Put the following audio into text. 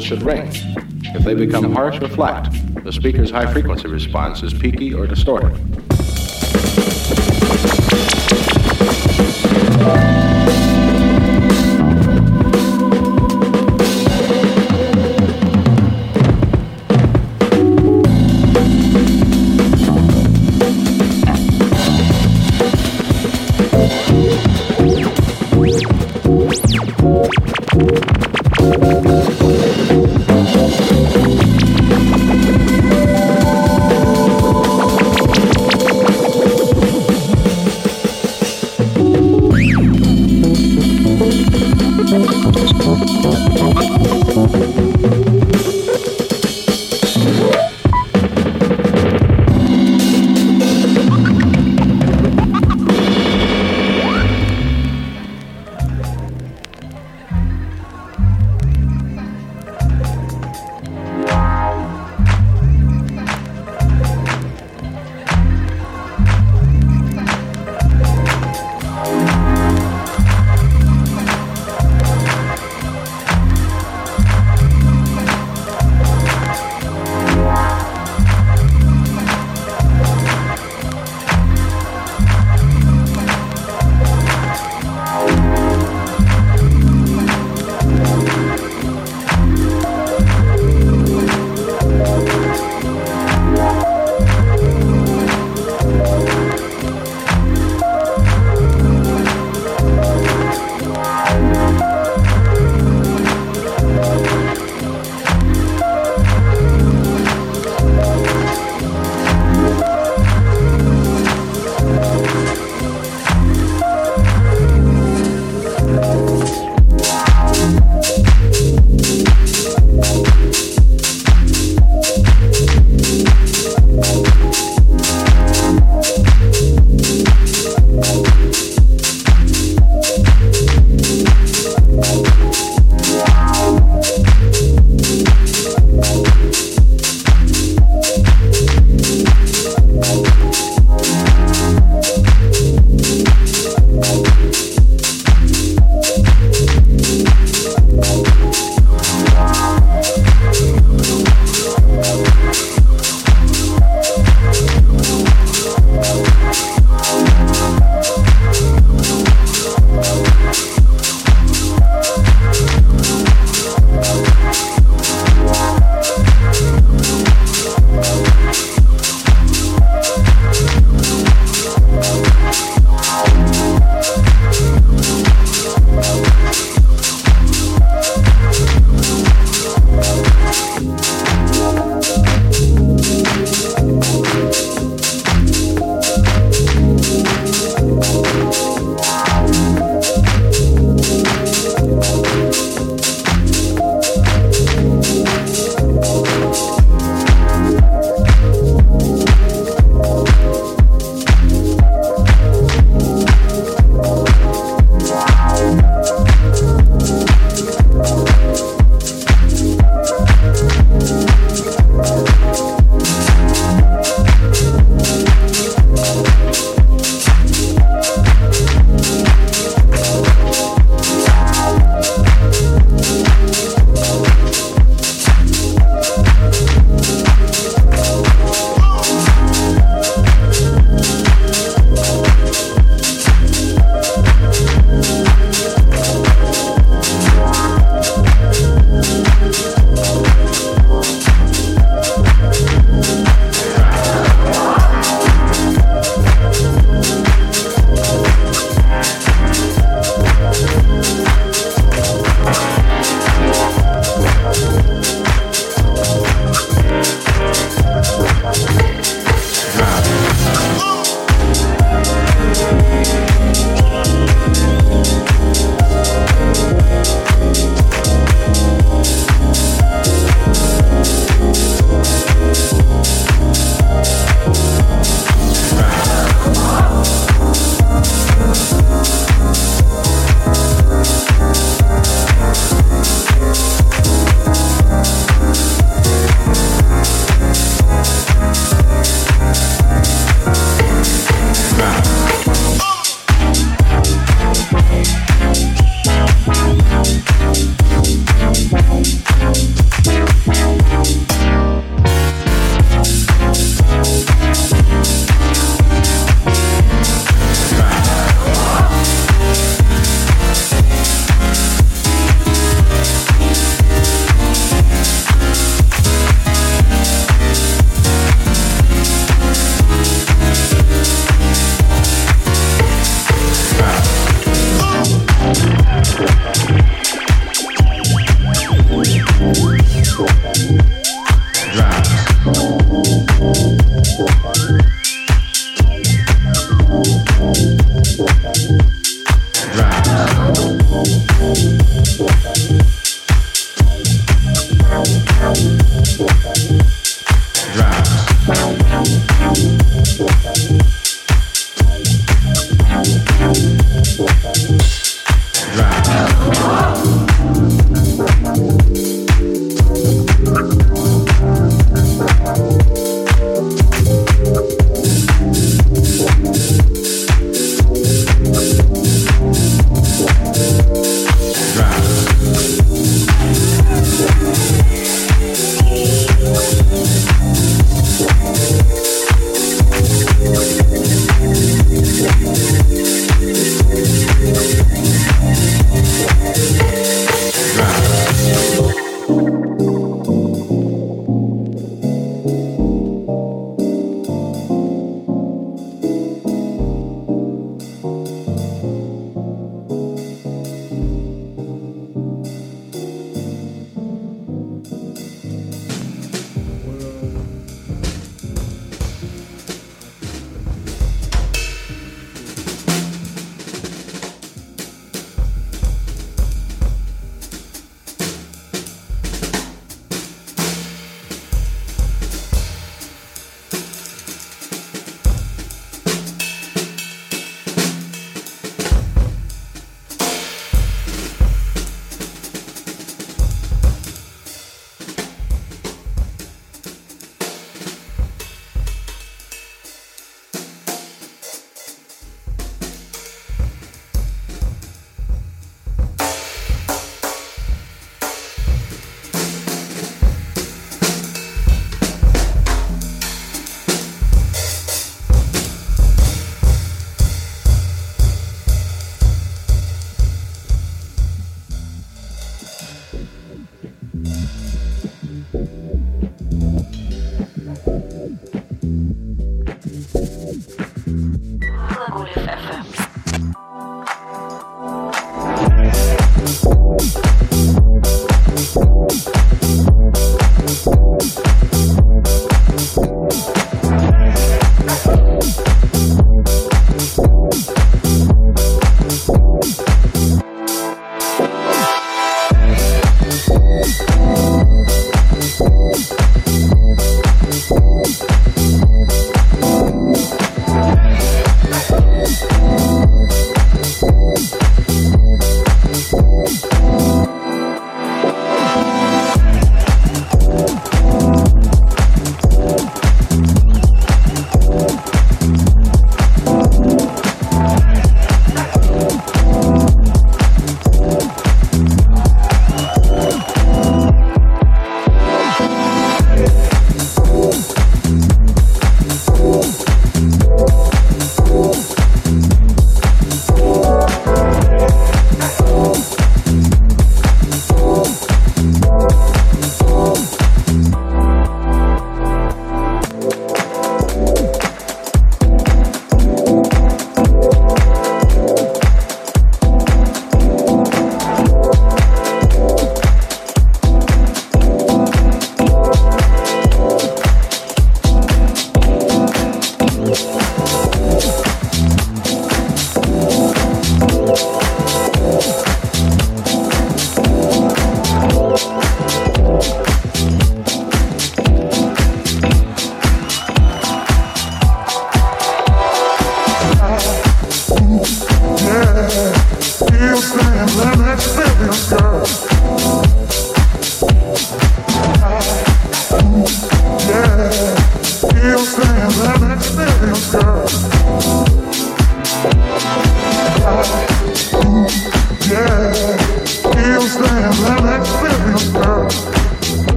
should ring. If they become harsh or flat, the speaker's high frequency response is peaky or distorted.